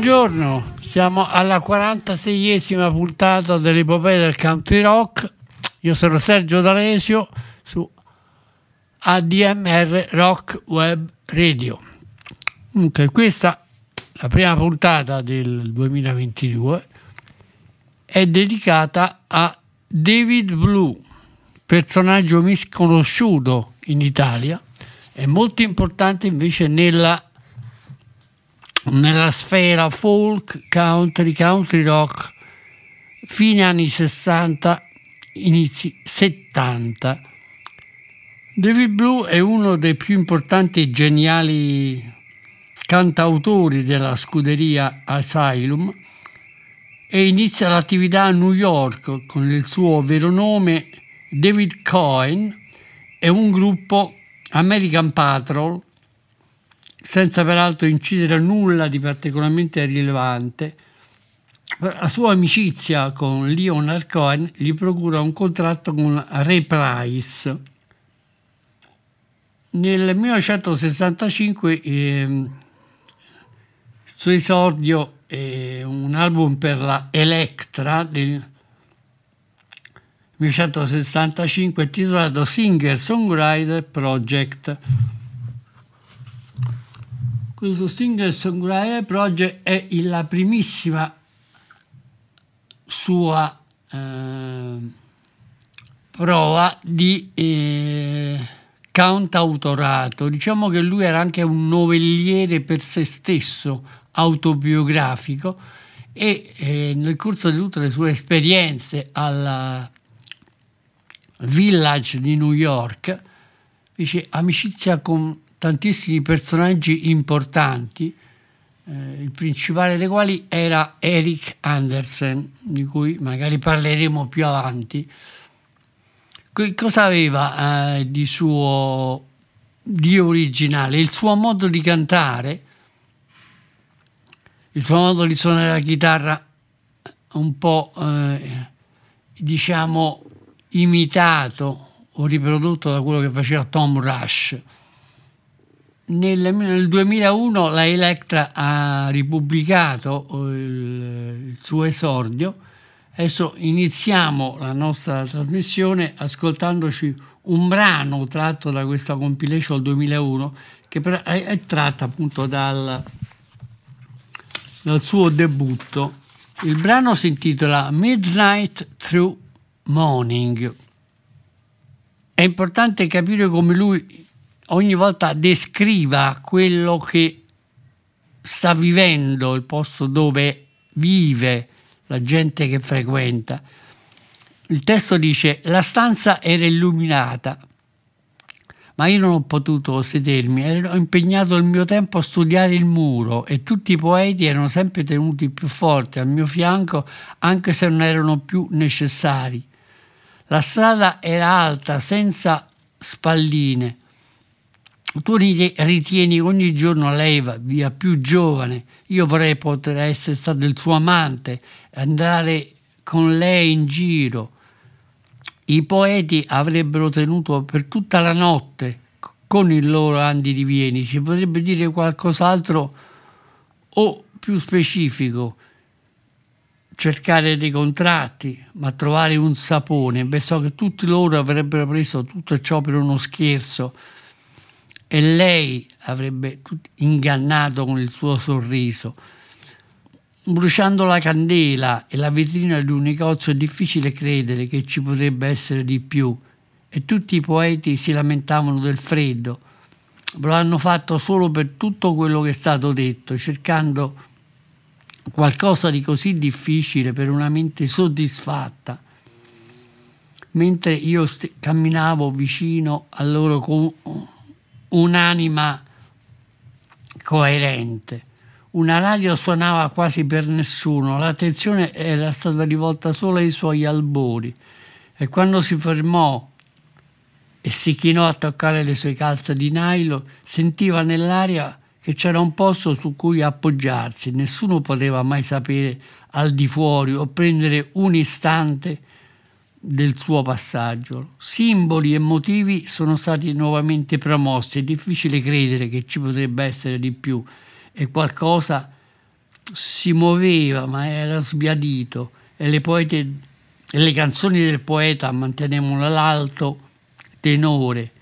Buongiorno, siamo alla 46esima puntata dell'epopea del country rock. Io sono Sergio D'Alesio su ADMR Rock Web Radio. Comunque, questa, la prima puntata del 2022, è dedicata a David Blue, personaggio misconosciuto in Italia e molto importante invece nella nella sfera folk, country, country rock, fine anni 60, inizi 70. David Blue è uno dei più importanti e geniali cantautori della scuderia Asylum e inizia l'attività a New York con il suo vero nome David Cohen e un gruppo American Patrol senza peraltro incidere nulla di particolarmente rilevante. La sua amicizia con Leonard Cohen gli procura un contratto con Ray Price. Nel 1965 ehm, il suo esordio è un album per la Electra del 1965 intitolato Singer Songwriter Project. Questo Singer Songwriter Project è la primissima sua eh, prova di eh, cantautorato. Diciamo che lui era anche un novelliere per se stesso, autobiografico, e eh, nel corso di tutte le sue esperienze al Village di New York fece amicizia con tantissimi personaggi importanti, eh, il principale dei quali era Eric Andersen, di cui magari parleremo più avanti. Que- cosa aveva eh, di suo di originale? Il suo modo di cantare, il suo modo di suonare la chitarra un po' eh, diciamo imitato o riprodotto da quello che faceva Tom Rush nel, nel 2001 la Electra ha ripubblicato il, il suo esordio. Adesso iniziamo la nostra trasmissione ascoltandoci un brano tratto da questa compilation 2001 che è, è tratta appunto dal, dal suo debutto. Il brano si intitola Midnight Through Morning. È importante capire come lui ogni volta descriva quello che sta vivendo, il posto dove vive la gente che frequenta. Il testo dice la stanza era illuminata, ma io non ho potuto sedermi, ero impegnato il mio tempo a studiare il muro e tutti i poeti erano sempre tenuti più forti al mio fianco anche se non erano più necessari. La strada era alta, senza spalline tu ritieni ogni giorno lei via più giovane, io vorrei poter essere stato il suo amante, andare con lei in giro. i poeti avrebbero tenuto per tutta la notte con il loro Andi di Vieni. Si potrebbe dire qualcos'altro o più specifico, cercare dei contratti, ma trovare un sapone. Beh, so che tutti loro avrebbero preso tutto ciò per uno scherzo e lei avrebbe ingannato con il suo sorriso. Bruciando la candela e la vetrina di un negozio è difficile credere che ci potrebbe essere di più e tutti i poeti si lamentavano del freddo. Lo hanno fatto solo per tutto quello che è stato detto, cercando qualcosa di così difficile per una mente soddisfatta. Mentre io st- camminavo vicino a loro con un'anima coerente. Una radio suonava quasi per nessuno, l'attenzione era stata rivolta solo ai suoi albori e quando si fermò e si chinò a toccare le sue calze di nylon, sentiva nell'aria che c'era un posto su cui appoggiarsi, nessuno poteva mai sapere al di fuori o prendere un istante del suo passaggio. Simboli e motivi sono stati nuovamente promossi, è difficile credere che ci potrebbe essere di più e qualcosa si muoveva ma era sbiadito e le, poete, e le canzoni del poeta mantenevano l'alto tenore.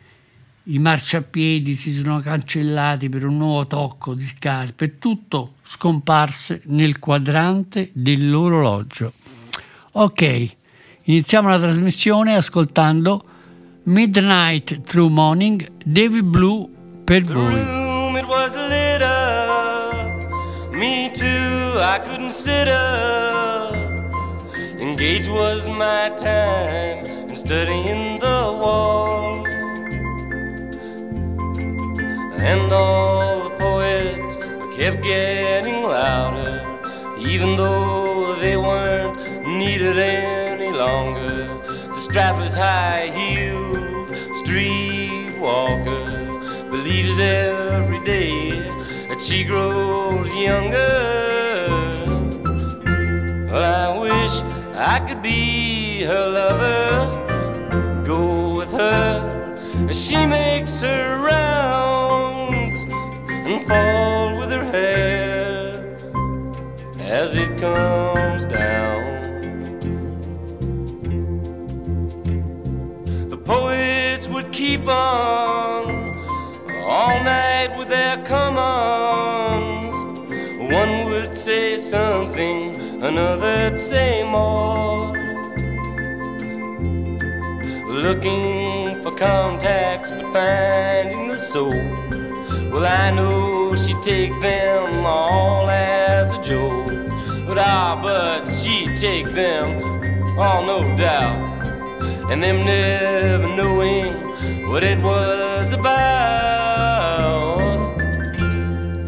I marciapiedi si sono cancellati per un nuovo tocco di scarpe e tutto scomparse nel quadrante dell'orologio. Ok, iniziamo la trasmissione ascoltando Midnight Through Morning, David Blue per voi. Me too, I couldn't sit up. Engaged was my time in studying the walls. And all the poets kept getting louder, even though they weren't needed any longer. The strapless high heeled streetwalker believes every day that she grows younger. Well, I wish I could be her lover, go with her as she makes her rounds and fall with her hair as it comes down. Poets would keep on all night with their come ons. One would say something, another'd say more. Looking for contacts, but finding the soul. Well, I know she'd take them all as a joke. But ah, but she'd take them all, no doubt and them never knowing what it was about.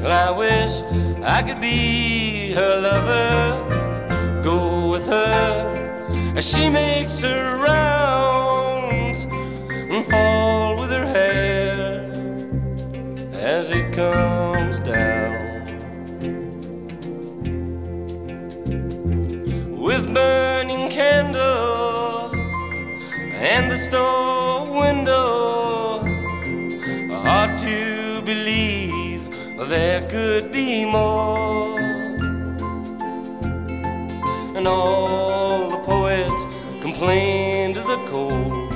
Well, I wish I could be her lover, go with her as she makes her rounds and fall with her hair as it comes store window. Hard to believe there could be more. And all the poets complained of the cold,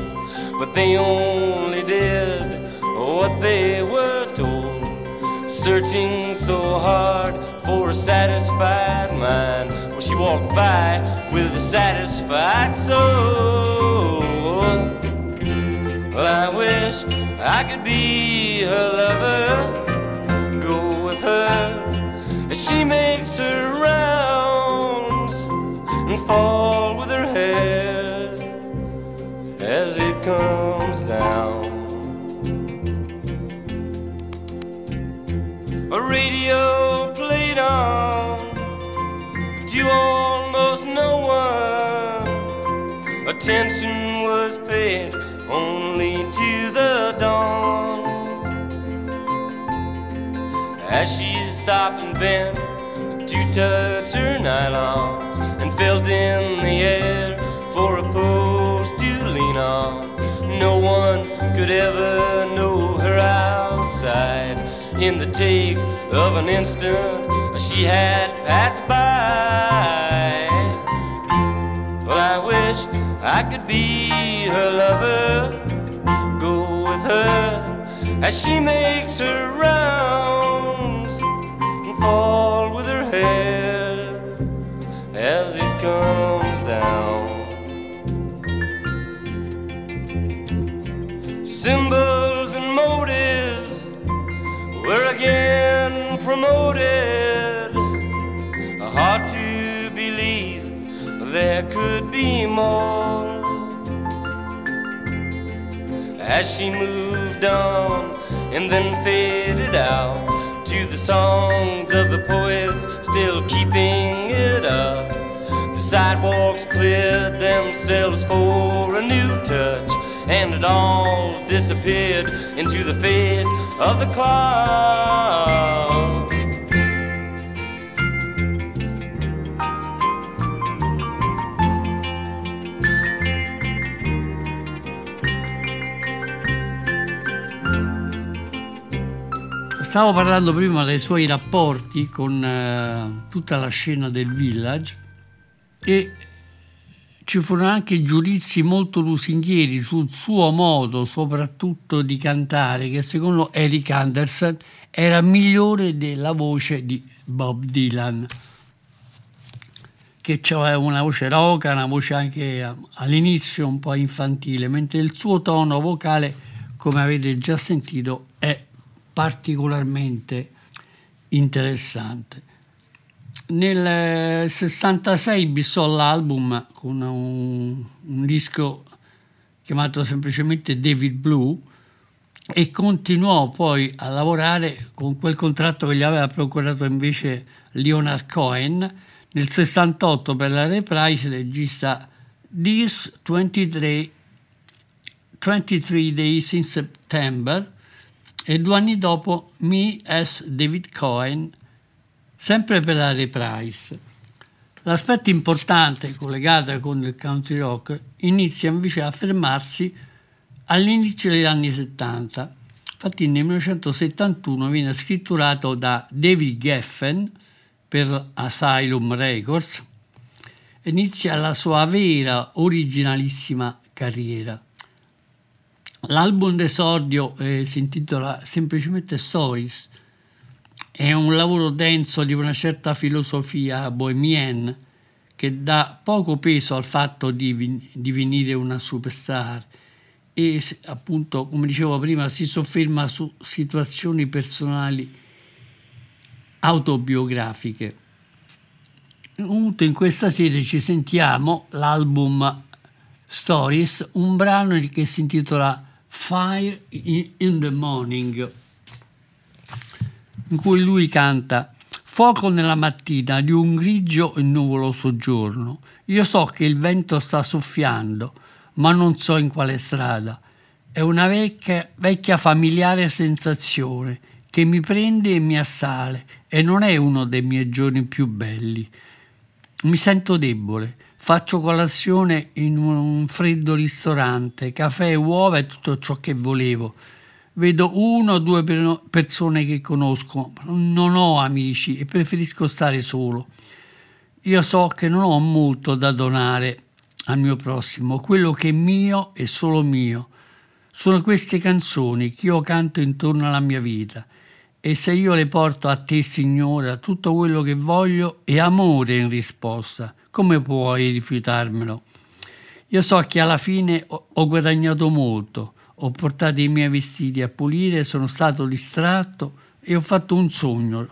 but they only did what they were told. Searching so hard for a satisfied mind. Well, she walked by with a satisfied soul. I wish I could be her lover, go with her as she makes her rounds and fall with her hair as it comes down. A radio played on to almost no one. Attention was paid dawn. As she stopped and bent to touch her nylons and felt in the air for a post to lean on No one could ever know her outside. In the take of an instant, she had passed by. Well, I wish I could be her lover, her as she makes her rounds, and fall As she moved on and then faded out to the songs of the poets, still keeping it up. The sidewalks cleared themselves for a new touch, and it all disappeared into the face of the clouds. Stavo parlando prima dei suoi rapporti con eh, tutta la scena del village e ci furono anche giudizi molto lusinghieri sul suo modo soprattutto di cantare che secondo Eric Anderson era migliore della voce di Bob Dylan che aveva una voce roca, una voce anche all'inizio un po' infantile, mentre il suo tono vocale, come avete già sentito, particolarmente interessante. Nel 66 bissò l'album con un, un disco chiamato semplicemente David Blue e continuò poi a lavorare con quel contratto che gli aveva procurato invece Leonard Cohen. Nel 68 per la Reprise regista This 23, 23 Days in September e due anni dopo Me as David Cohen, sempre per la Reprise. L'aspetto importante collegato con il country rock inizia invece a fermarsi all'inizio degli anni 70. Infatti nel 1971 viene scritturato da David Geffen per Asylum Records e inizia la sua vera, originalissima carriera. L'album d'esordio eh, si intitola semplicemente Stories. È un lavoro denso di una certa filosofia bohemienne che dà poco peso al fatto di, di venire una superstar e appunto, come dicevo prima, si sofferma su situazioni personali autobiografiche. In questa serie ci sentiamo l'album Stories, un brano che si intitola Fire in the Morning, in cui lui canta Fuoco nella mattina di un grigio e nuvoloso giorno. Io so che il vento sta soffiando, ma non so in quale strada. È una vecchia, vecchia familiare sensazione che mi prende e mi assale e non è uno dei miei giorni più belli. Mi sento debole, faccio colazione in un freddo ristorante, caffè, uova e tutto ciò che volevo. Vedo uno o due persone che conosco, non ho amici e preferisco stare solo. Io so che non ho molto da donare al mio prossimo, quello che è mio è solo mio. Sono queste canzoni che io canto intorno alla mia vita e se io le porto a te, Signora, tutto quello che voglio è amore in risposta. Come puoi rifiutarmelo? Io so che alla fine ho guadagnato molto, ho portato i miei vestiti a pulire, sono stato distratto e ho fatto un sogno.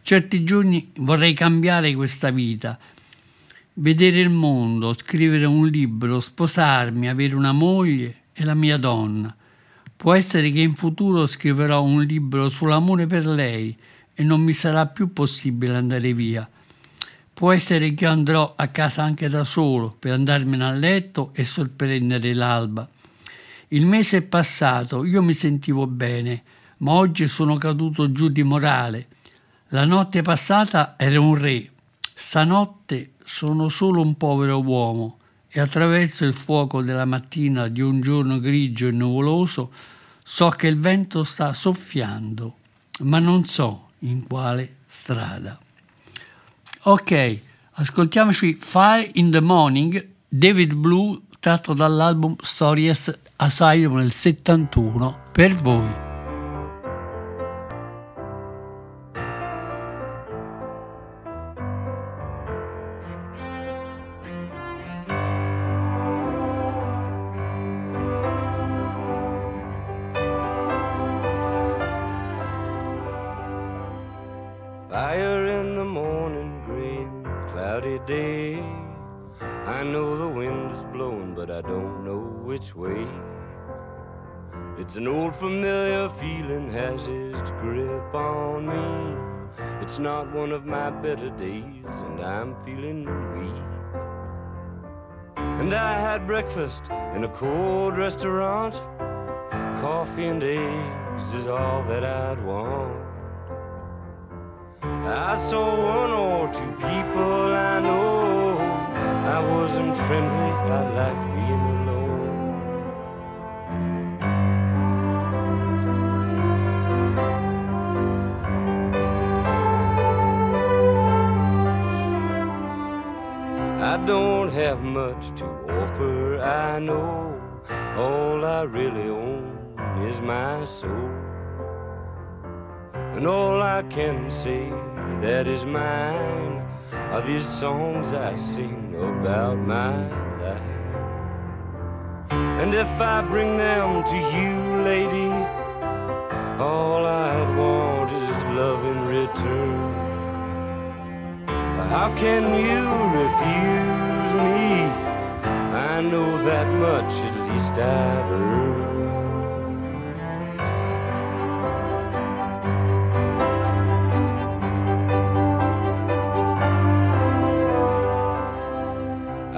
Certi giorni vorrei cambiare questa vita, vedere il mondo, scrivere un libro, sposarmi, avere una moglie e la mia donna. Può essere che in futuro scriverò un libro sull'amore per lei e non mi sarà più possibile andare via. Può essere che andrò a casa anche da solo per andarmene a letto e sorprendere l'alba. Il mese è passato, io mi sentivo bene, ma oggi sono caduto giù di morale. La notte passata ero un re, stanotte sono solo un povero uomo e attraverso il fuoco della mattina di un giorno grigio e nuvoloso so che il vento sta soffiando, ma non so in quale strada. Ok, ascoltiamoci Fire in the Morning, David Blue, tratto dall'album Stories Asylum nel 71, per voi. Blowing, but I don't know which way. It's an old familiar feeling has its grip on me. It's not one of my better days, and I'm feeling weak. And I had breakfast in a cold restaurant. Coffee and eggs is all that I'd want. I saw one or two people I know. I wasn't friendly, I like being alone. I don't have much to offer, I know. All I really own is my soul. And all I can say that is mine are these songs I sing about my life. And if I bring them to you, lady, all I'd want is love in return. How can you refuse me? I know that much at least I've earned.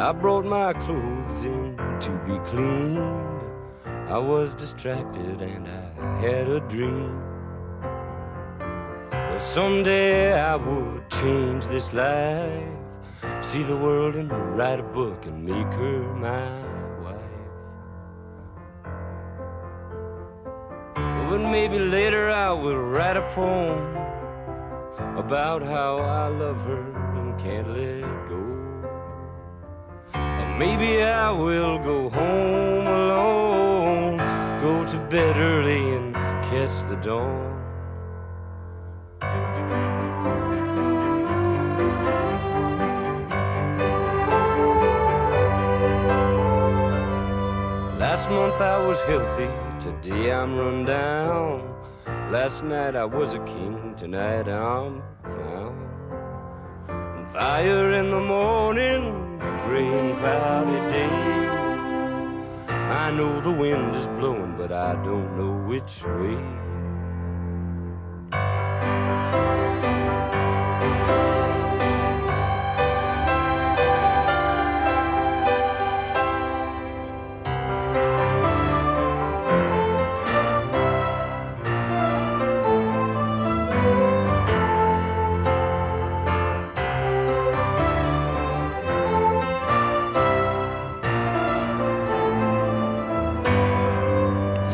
I brought my clothes in to be cleaned. I was distracted and I had a dream. Well, someday I would change this life, see the world and write a book and make her my wife. But maybe later I will write a poem about how I love her and can't let go. Maybe I will go home alone, go to bed early and catch the dawn. Last month I was healthy, today I'm run down. Last night I was a king, tonight I'm a clown. Fire in the morning, gray cloudy day. I know the wind is blowing, but I don't know which way.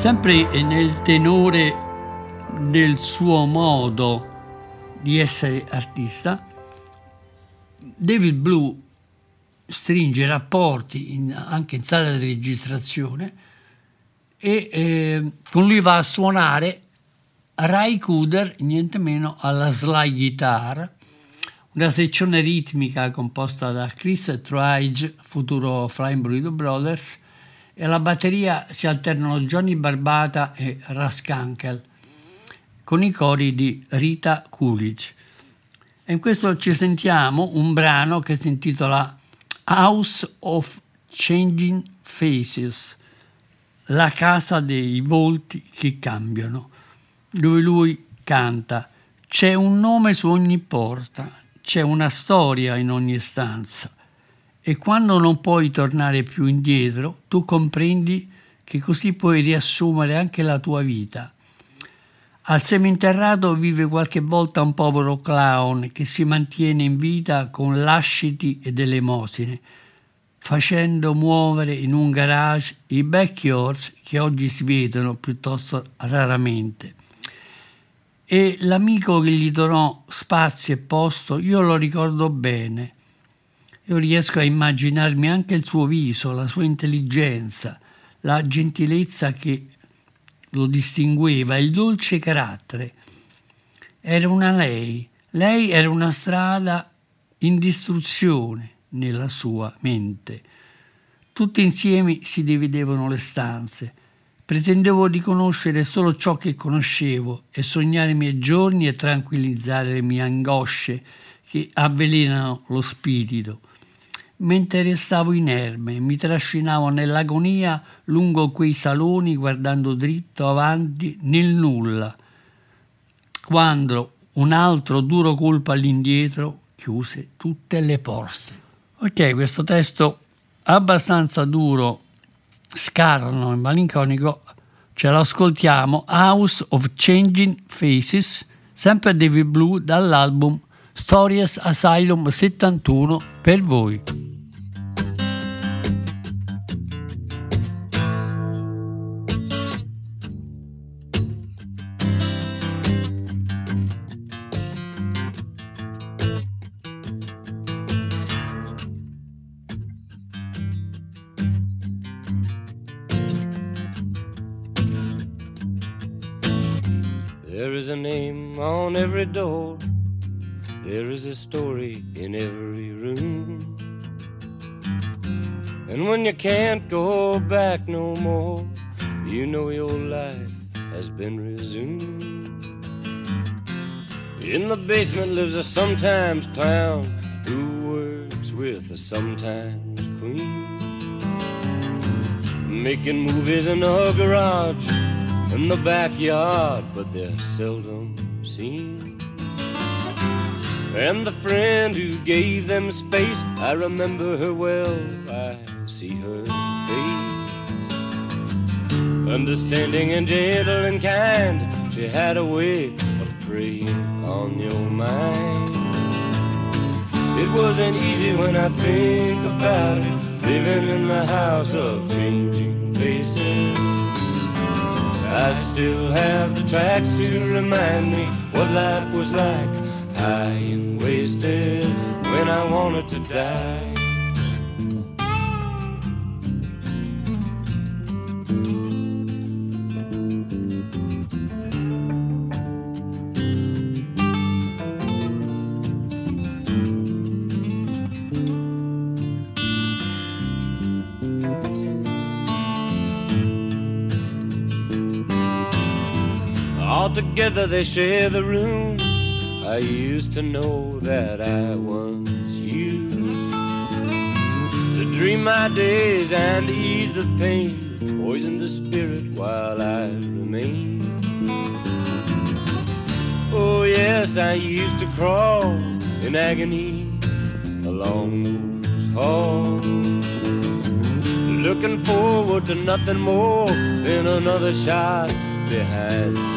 Sempre nel tenore del suo modo di essere artista, David Blue stringe rapporti in- anche in sala di registrazione e eh, con lui va a suonare Ray Cooder, niente meno alla slide guitar, una sezione ritmica composta da Chris Trige, futuro Flying Burrito Brothers, e alla batteria si alternano Johnny Barbata e Raskankel, con i cori di Rita Coolidge. E in questo ci sentiamo un brano che si intitola House of Changing Faces, la casa dei volti che cambiano, dove lui canta c'è un nome su ogni porta, c'è una storia in ogni stanza e quando non puoi tornare più indietro, tu comprendi che così puoi riassumere anche la tua vita. Al seminterrato vive qualche volta un povero clown che si mantiene in vita con lasciti ed elemosine, facendo muovere in un garage i backyards che oggi si vedono piuttosto raramente. E l'amico che gli donò spazio e posto, io lo ricordo bene. Io riesco a immaginarmi anche il suo viso, la sua intelligenza, la gentilezza che lo distingueva, il dolce carattere. Era una lei, lei era una strada in distruzione nella sua mente. Tutti insieme si dividevano le stanze. Pretendevo di conoscere solo ciò che conoscevo e sognare i miei giorni e tranquillizzare le mie angosce che avvelenano lo spirito. Mentre restavo inerme, mi trascinavo nell'agonia lungo quei saloni guardando dritto avanti nel nulla, quando un altro duro colpo all'indietro chiuse tutte le porte. Ok, questo testo abbastanza duro, scarno e malinconico, ce l'ascoltiamo, House of Changing Faces, sempre David Blue dall'album Stories Asylum 71 per voi. Can't go back no more, you know your life has been resumed. In the basement lives a sometimes clown who works with a sometimes queen. Making movies in her garage in the backyard, but they're seldom seen. And the friend who gave them space, I remember her well, I see her face. Understanding and gentle and kind, she had a way of preying on your mind. It wasn't easy when I think about it, living in the house of changing faces. I still have the tracks to remind me what life was like, high and wasted, when I wanted to die. Together they share the rooms. I used to know that I once used to dream my days and ease the pain, poison the spirit while I remain. Oh yes, I used to crawl in agony along those halls, looking forward to nothing more than another shot behind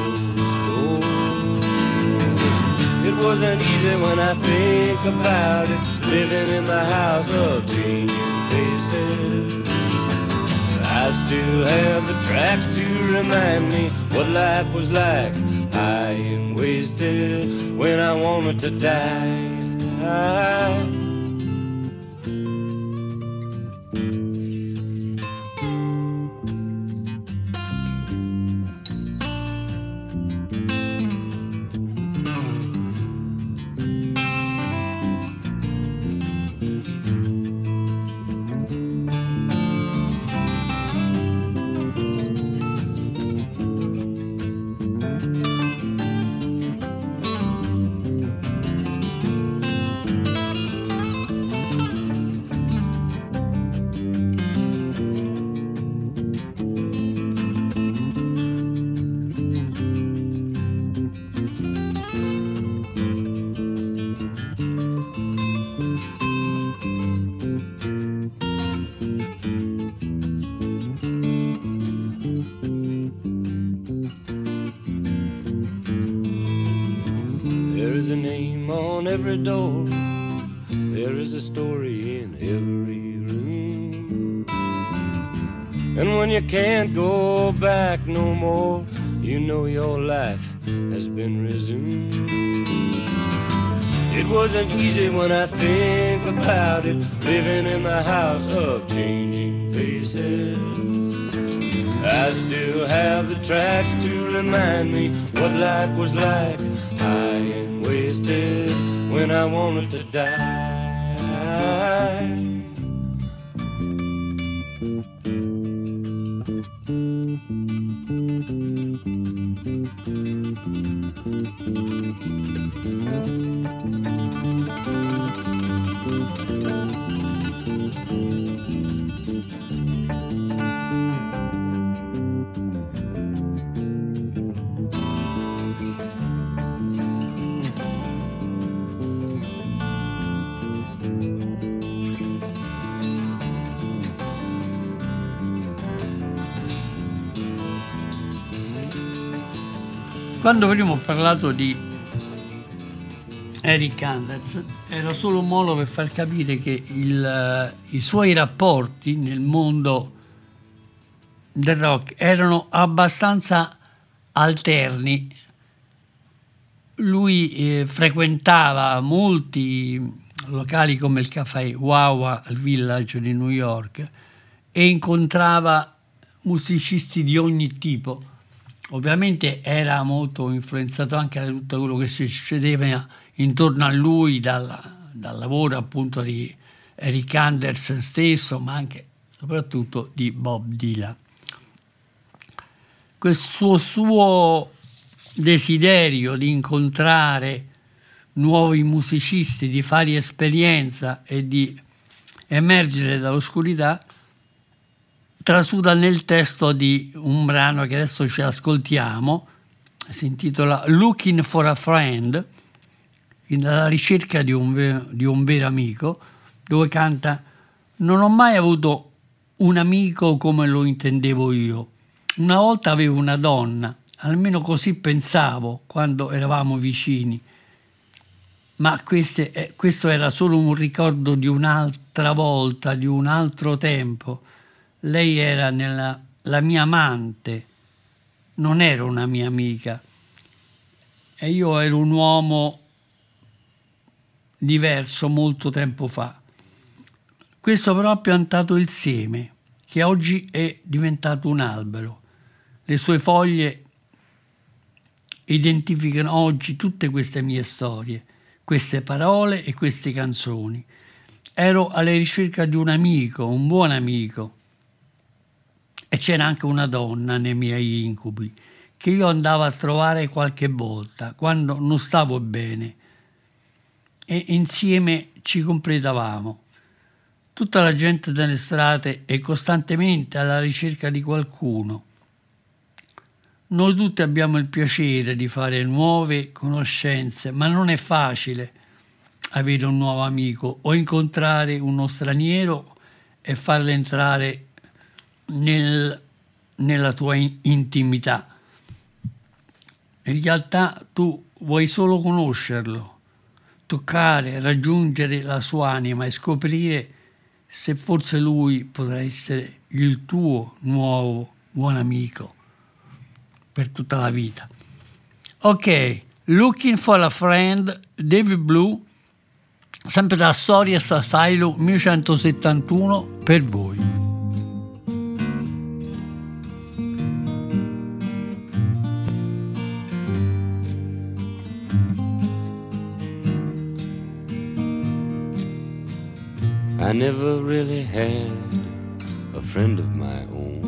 wasn't easy when I think about it, living in the house of changing faces. I still have the tracks to remind me what life was like, high and wasted when I wanted to die. There every door. There is a story in every room. And when you can't go back no more, you know your life has been resumed. It wasn't easy when I think about it, living in the house of changing faces. I still have the tracks to remind me what life was like, when I wanted to die. Quando prima ho parlato di Eric Anders era solo un modo per far capire che il, eh, i suoi rapporti nel mondo del rock erano abbastanza alterni. Lui eh, frequentava molti locali come il caffè Wawa al Village di New York e incontrava musicisti di ogni tipo. Ovviamente era molto influenzato anche da tutto quello che succedeva intorno a lui, dal, dal lavoro appunto di Eric Anders stesso, ma anche soprattutto di Bob Dylan. Questo suo desiderio di incontrare nuovi musicisti, di fare esperienza e di emergere dall'oscurità, trasuda nel testo di un brano che adesso ci ascoltiamo, si intitola Looking for a Friend, alla ricerca di un, ve- di un vero amico, dove canta Non ho mai avuto un amico come lo intendevo io. Una volta avevo una donna, almeno così pensavo quando eravamo vicini, ma queste- eh, questo era solo un ricordo di un'altra volta, di un altro tempo. Lei era nella, la mia amante, non era una mia amica. E io ero un uomo diverso molto tempo fa. Questo però ha piantato il seme, che oggi è diventato un albero. Le sue foglie identificano oggi tutte queste mie storie, queste parole e queste canzoni. Ero alla ricerca di un amico, un buon amico. E c'era anche una donna nei miei incubi, che io andavo a trovare qualche volta, quando non stavo bene. E insieme ci completavamo. Tutta la gente delle strade è costantemente alla ricerca di qualcuno. Noi tutti abbiamo il piacere di fare nuove conoscenze, ma non è facile avere un nuovo amico o incontrare uno straniero e farlo entrare nel- nella tua in- intimità. In realtà tu vuoi solo conoscerlo, toccare, raggiungere la sua anima e scoprire se forse lui potrà essere il tuo nuovo buon amico per tutta la vita. Ok, Looking for a Friend, David Blue, sempre da Sorias Asylum 1171 per voi. I never really had a friend of my own.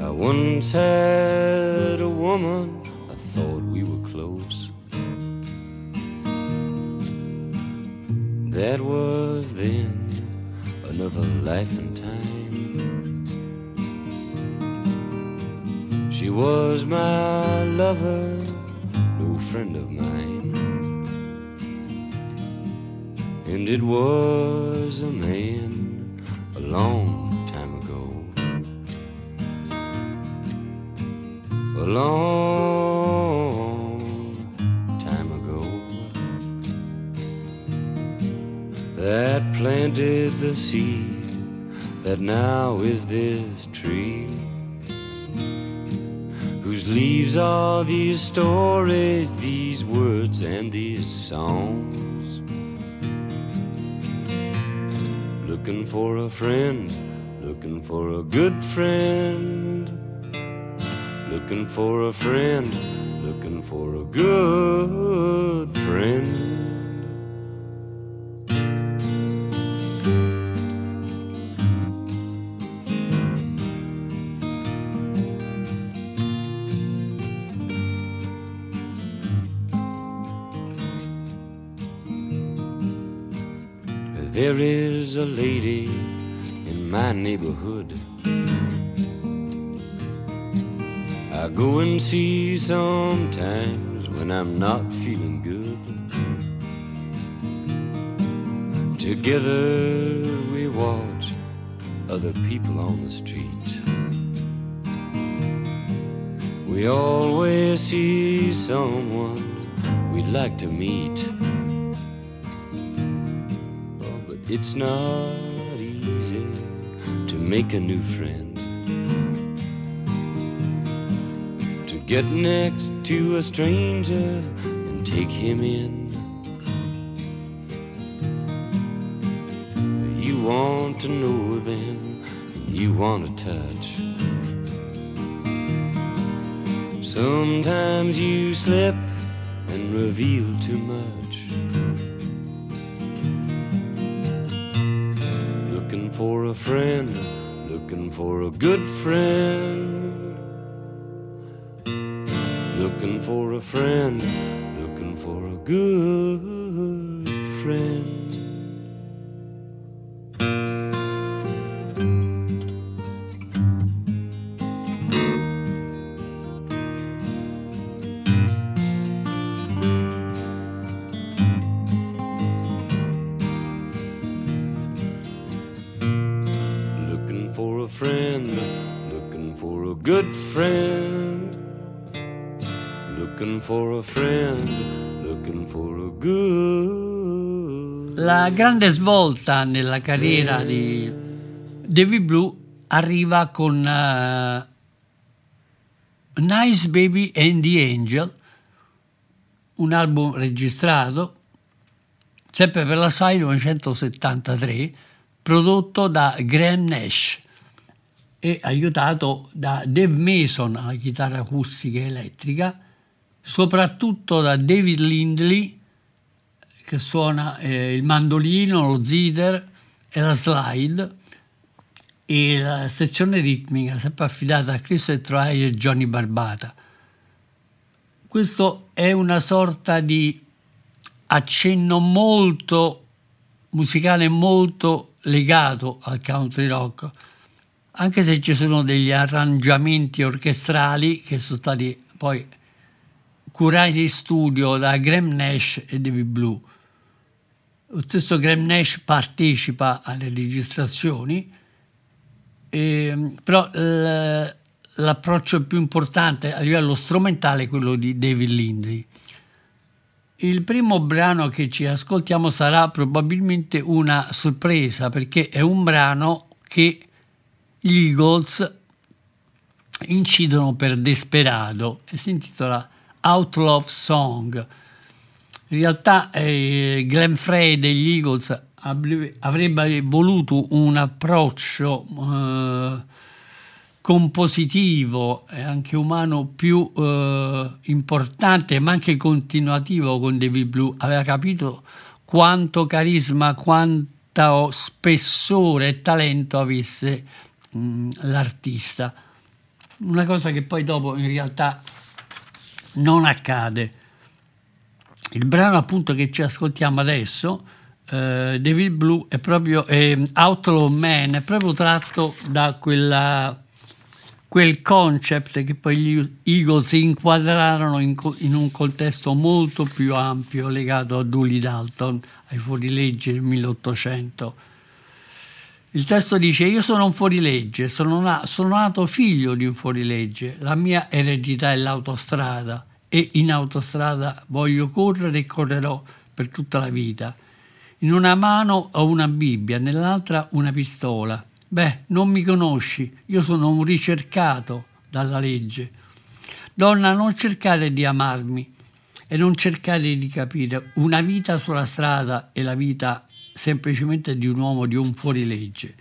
I once had a woman, I thought we were close. That was then another life and time. She was my lover, no friend of mine. And it was a man a long time ago. A long time ago. That planted the seed that now is this tree, whose leaves are these stories, these words, and these songs. Looking for a friend, looking for a good friend, looking for a friend, looking for a good friend. My neighborhood. I go and see sometimes when I'm not feeling good. Together we watch other people on the street. We always see someone we'd like to meet. Oh, but it's not make a new friend. To get next to a stranger and take him in. You want to know them, you want to touch. Sometimes you slip and reveal too much. Looking for a friend, looking for a good friend. Looking for a friend, looking for a good friend. For a friend, looking for a good. La grande svolta nella carriera di David Blue arriva con eh, Nice Baby and the Angel, un album registrato sempre per la SAI 1973, prodotto da Graham Nash e aiutato da Dave Mason alla chitarra acustica e elettrica, soprattutto da David Lindley che suona eh, il mandolino, lo zither e la slide e la sezione ritmica sempre affidata a Chris Troy e Johnny Barbata. Questo è una sorta di accenno molto musicale molto legato al country rock, anche se ci sono degli arrangiamenti orchestrali che sono stati poi curati in studio da Graham Nash e David Blue. Lo stesso Graham Nash partecipa alle registrazioni, e, però l'approccio più importante a livello strumentale è quello di David Lindley. Il primo brano che ci ascoltiamo sarà probabilmente una sorpresa perché è un brano che gli Eagles incidono per Desperado e si intitola Outlaw Song. In realtà eh, Glenn Frey degli Eagles avrebbe, voluto un approccio eh, compositivo e anche umano più eh, importante ma anche continuativo con David Blue. Aveva capito quanto carisma, quanto spessore e talento avesse mh, l'artista. Una cosa che poi dopo in realtà non accade. Il brano appunto che ci ascoltiamo adesso, eh, David Blue, è proprio eh, Outlaw Man, è proprio tratto da quella, quel concept che poi gli Eagles inquadrarono in, in un contesto molto più ampio legato a Dooley Dalton, ai fuorilegge del 1800. Il testo dice: Io sono un fuorilegge, sono, na- sono nato figlio di un fuorilegge, la mia eredità è l'autostrada e in autostrada voglio correre e correrò per tutta la vita. In una mano ho una Bibbia, nell'altra una pistola. Beh, non mi conosci, io sono un ricercato dalla legge. Donna, non cercare di amarmi e non cercare di capire. Una vita sulla strada è la vita semplicemente di un uomo, di un fuorilegge.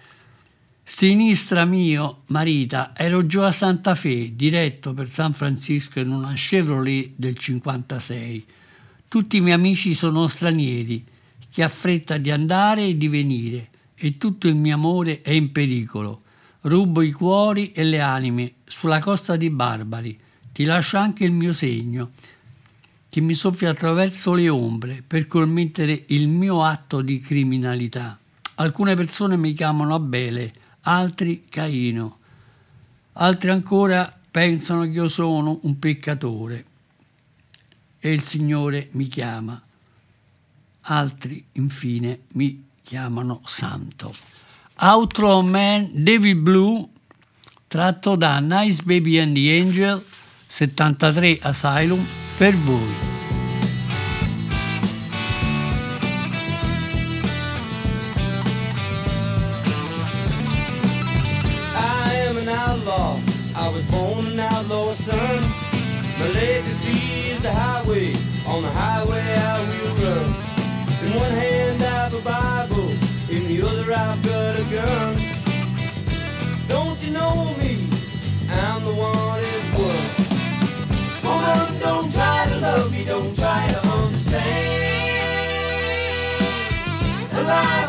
Sinistra mio, Marita, ero giù a Santa Fe, diretto per San Francisco in una Chevrolet del 56. Tutti i miei amici sono stranieri, che ha fretta di andare e di venire, e tutto il mio amore è in pericolo. Rubo i cuori e le anime sulla costa di Barbari. Ti lascio anche il mio segno, che mi soffia attraverso le ombre per commettere il mio atto di criminalità. Alcune persone mi chiamano Abele, altri Caino, altri ancora pensano che io sono un peccatore e il Signore mi chiama. Altri infine mi chiamano santo. Outlaw Man David Blue tratto da Nice Baby and the Angel 73 Asylum per voi. Son. My legacy is the highway. On the highway I will run. In one hand I have a Bible. In the other I've got a gun. Don't you know love me. Don't try to understand. A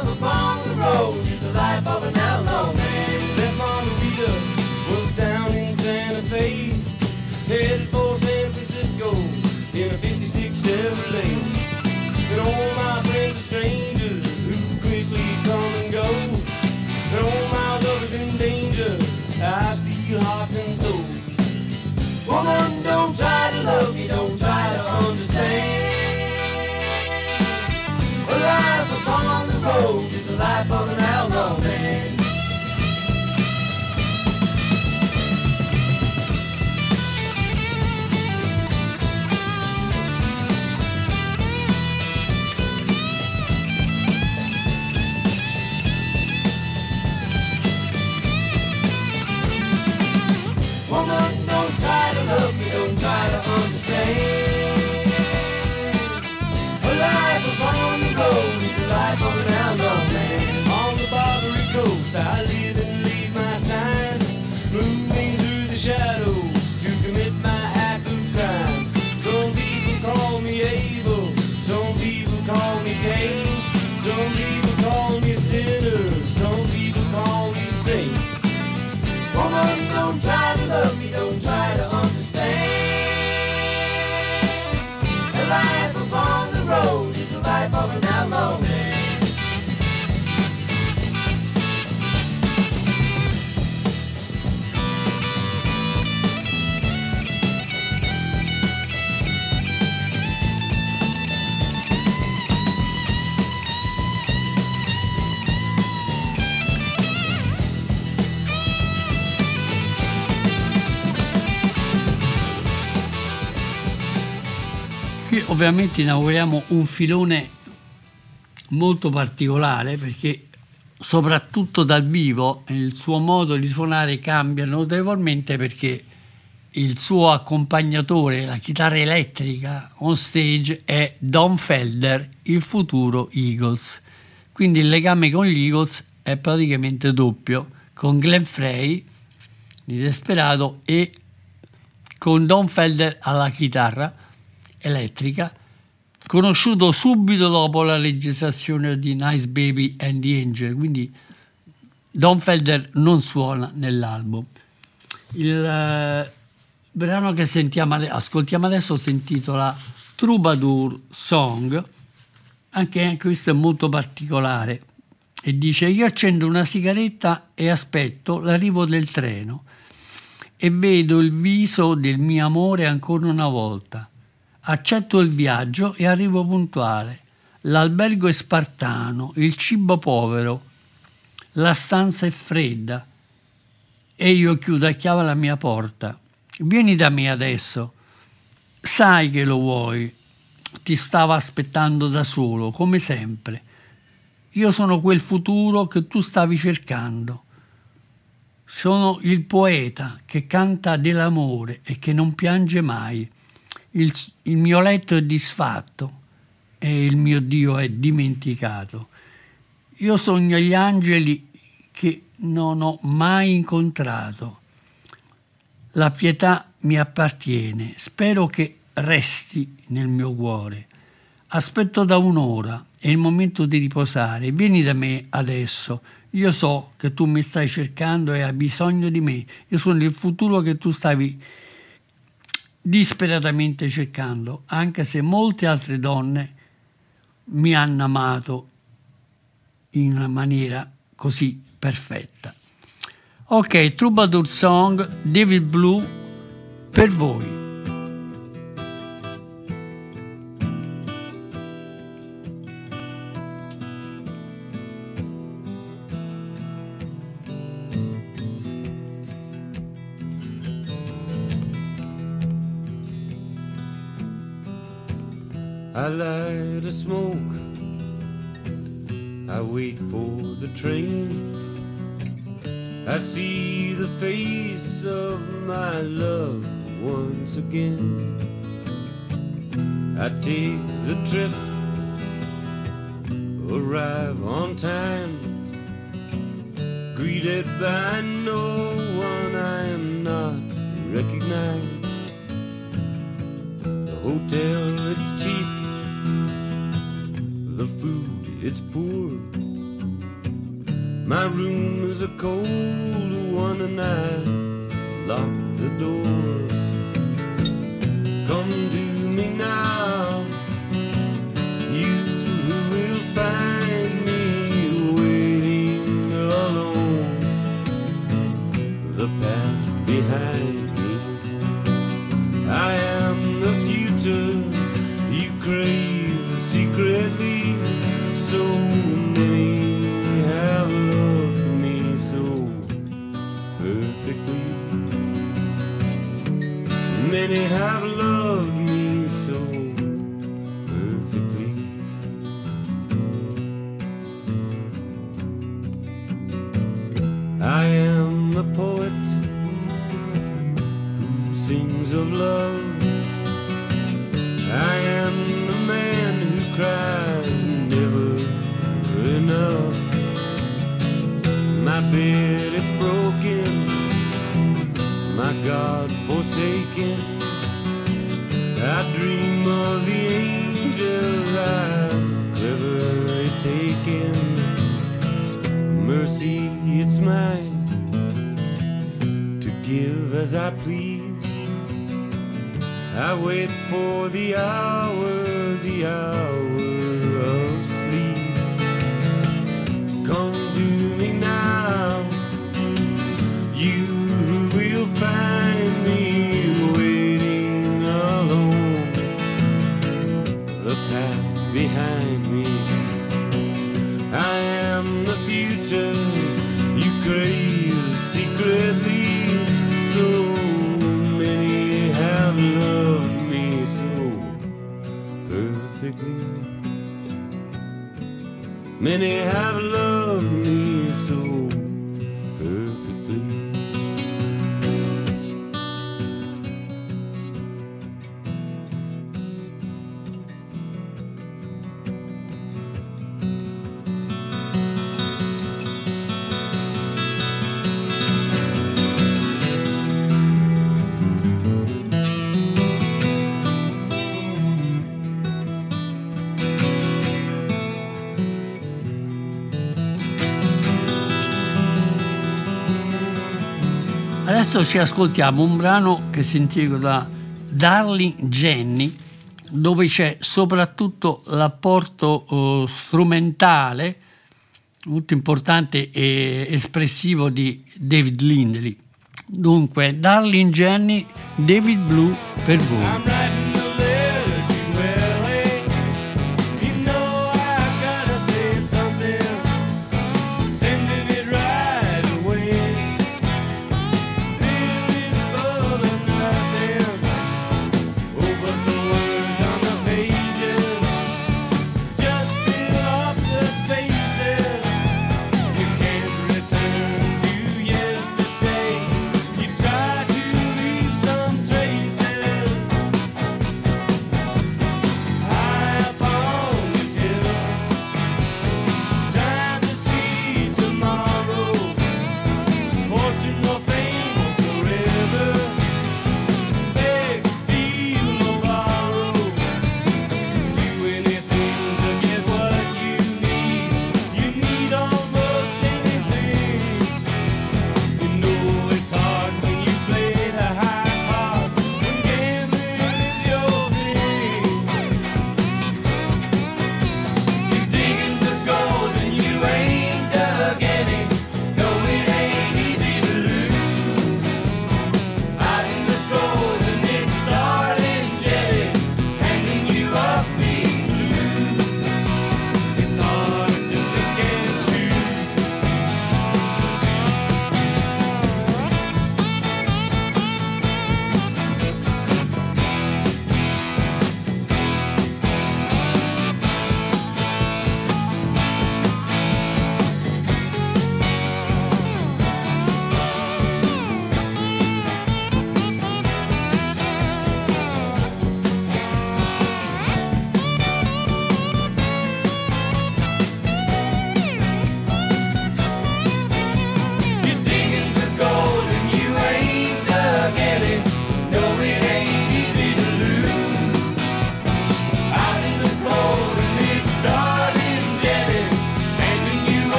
ovviamente inauguriamo un filone molto particolare perché soprattutto dal vivo il suo modo di suonare cambia notevolmente perché il suo accompagnatore, la chitarra elettrica on stage è Don Felder, il futuro Eagles. Quindi il legame con gli Eagles è praticamente doppio, con Glenn Frey di Desperado e con Don Felder alla chitarra elettrica, conosciuto subito dopo la registrazione di Nice Baby and the Angel, quindi Don Felder non suona nell'album. Il eh, brano che sentiamo, ascoltiamo adesso si intitola Troubadour Song, anche, anche questo è molto particolare, e dice io accendo una sigaretta e aspetto l'arrivo del treno e vedo il viso del mio amore ancora una volta. Accetto il viaggio e arrivo puntuale. L'albergo è spartano, il cibo povero, la stanza è fredda e io chiudo a chiave la mia porta. Vieni da me adesso. Sai che lo vuoi. Ti stava aspettando da solo, come sempre. Io sono quel futuro che tu stavi cercando. Sono il poeta che canta dell'amore e che non piange mai. Il, il mio letto è disfatto e il mio Dio è dimenticato. Io sogno gli angeli che non ho mai incontrato. La pietà mi appartiene, spero che resti nel mio cuore. Aspetto da un'ora, è il momento di riposare. Vieni da me adesso. Io so che tu mi stai cercando e hai bisogno di me. Io sono il futuro che tu stavi disperatamente cercando, anche se molte altre donne mi hanno amato in una maniera così perfetta. Ok, Troubadour Song, David Blue, per voi. A smoke. I wait for the train. I see the face of my love once again. I take the trip, arrive on time. Greeted by no one I am not recognized. The hotel, it's cheap. It's poor. My room is a cold one and I lock the door. Come to Adesso ci ascoltiamo un brano che si intitola Darling Jenny, dove c'è soprattutto l'apporto eh, strumentale molto importante e espressivo di David Lindley. Dunque, Darling Jenny, David Blue per voi.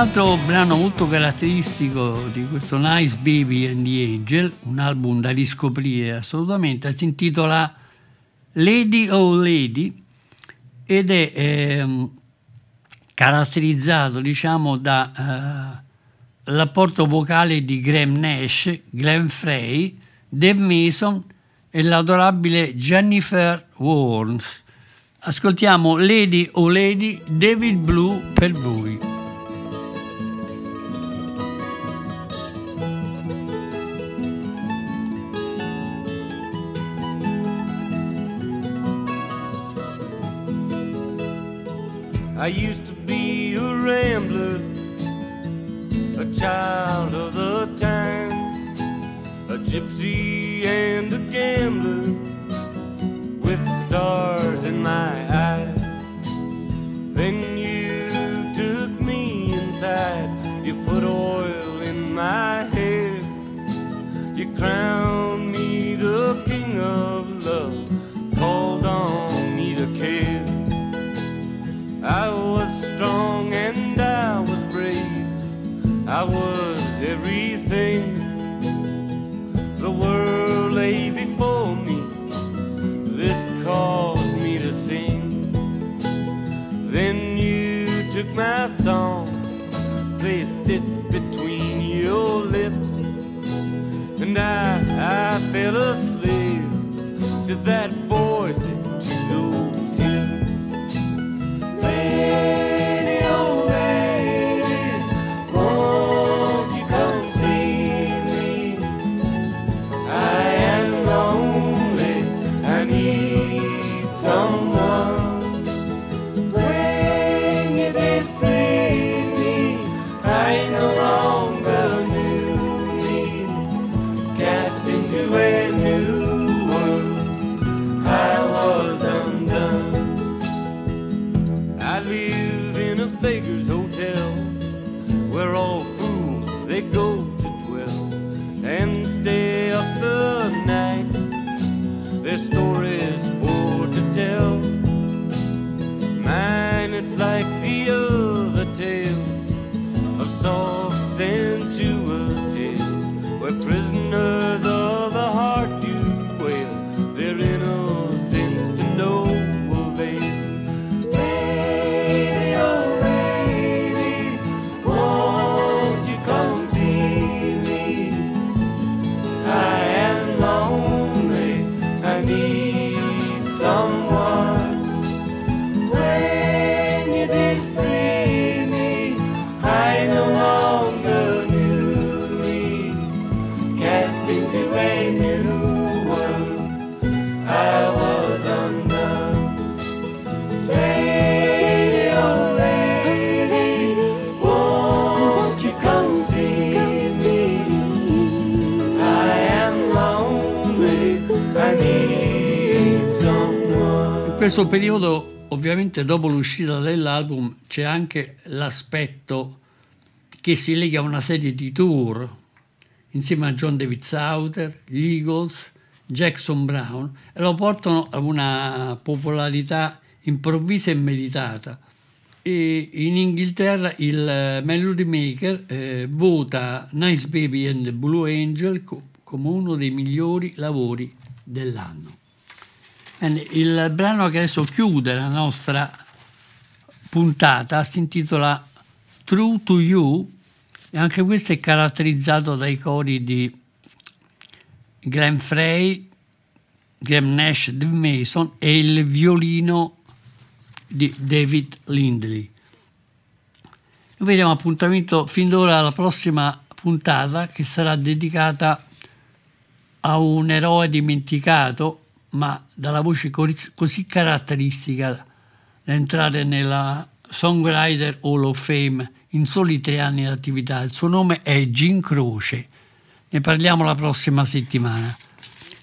Altro brano molto caratteristico di questo Nice Baby and the Angel, un album da riscoprire assolutamente, si intitola Lady Oh Lady ed è ehm, caratterizzato diciamo da eh, vocale di Graham Nash, Glenn Frey, Dave Mason e l'adorabile Jennifer Warnes. Ascoltiamo Lady O Lady, David Blue per voi. I used to be a rambler, a child of the times, a gypsy and a gambler with stars in my eyes. Then you took me inside, you put oil in my hair, you crowned me the king of love, called I was strong and I was brave. I was questo periodo, ovviamente dopo l'uscita dell'album, c'è anche l'aspetto che si lega a una serie di tour insieme a John David Souther, gli Eagles, Jackson Brown e lo portano a una popolarità improvvisa e meditata. E in Inghilterra il eh, Melody Maker eh, vota Nice Baby and the Blue Angel co- come uno dei migliori lavori dell'anno. Bene, il brano che adesso chiude la nostra puntata si intitola True to You e anche questo è caratterizzato dai cori di Glenn Frey, Graham Nash, Dave Mason e il violino di David Lindley. Noi vediamo appuntamento fin d'ora alla prossima puntata che sarà dedicata a un eroe dimenticato, ma dalla voce così caratteristica da entrare nella Songwriter Hall of Fame in soli tre anni di attività. Il suo nome è Gin Croce. Ne parliamo la prossima settimana.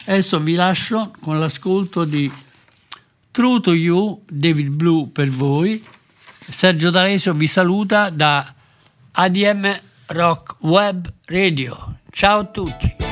Adesso vi lascio con l'ascolto di True to You, David Blue per voi. Sergio D'Alesio vi saluta da ADM Rock Web Radio. Ciao a tutti.